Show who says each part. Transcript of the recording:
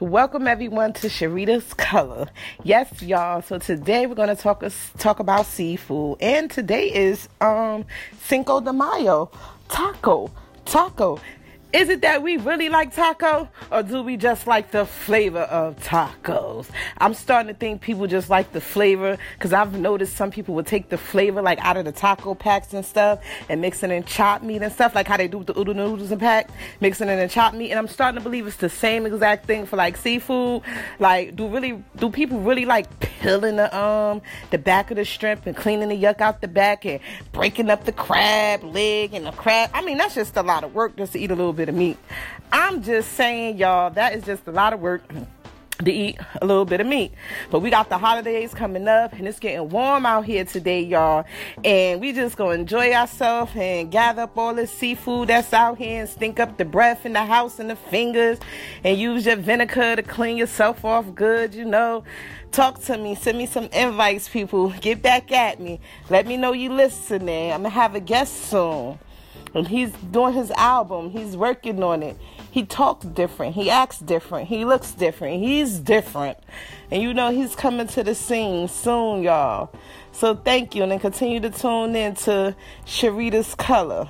Speaker 1: Welcome everyone to Sharita's Color. Yes, y'all. So today we're gonna talk us talk about seafood, and today is um Cinco de Mayo, taco, taco. Is it that we really like taco or do we just like the flavor of tacos? I'm starting to think people just like the flavor because I've noticed some people would take the flavor like out of the taco packs and stuff and mix it in chopped meat and stuff like how they do with the oodle noodles and pack, mixing it in chopped meat. And I'm starting to believe it's the same exact thing for like seafood. Like, do really do people really like peeling the um the back of the shrimp and cleaning the yuck out the back and breaking up the crab leg and the crab? I mean, that's just a lot of work just to eat a little bit bit of meat. I'm just saying, y'all, that is just a lot of work to eat a little bit of meat. But we got the holidays coming up and it's getting warm out here today, y'all. And we just gonna enjoy ourselves and gather up all the seafood that's out here and stink up the breath in the house and the fingers and use your vinegar to clean yourself off good, you know. Talk to me, send me some invites, people. Get back at me. Let me know you listening. I'm gonna have a guest soon and he's doing his album. He's working on it. He talks different. He acts different. He looks different. He's different. And you know he's coming to the scene soon, y'all. So thank you and then continue to tune in to Sharita's Color.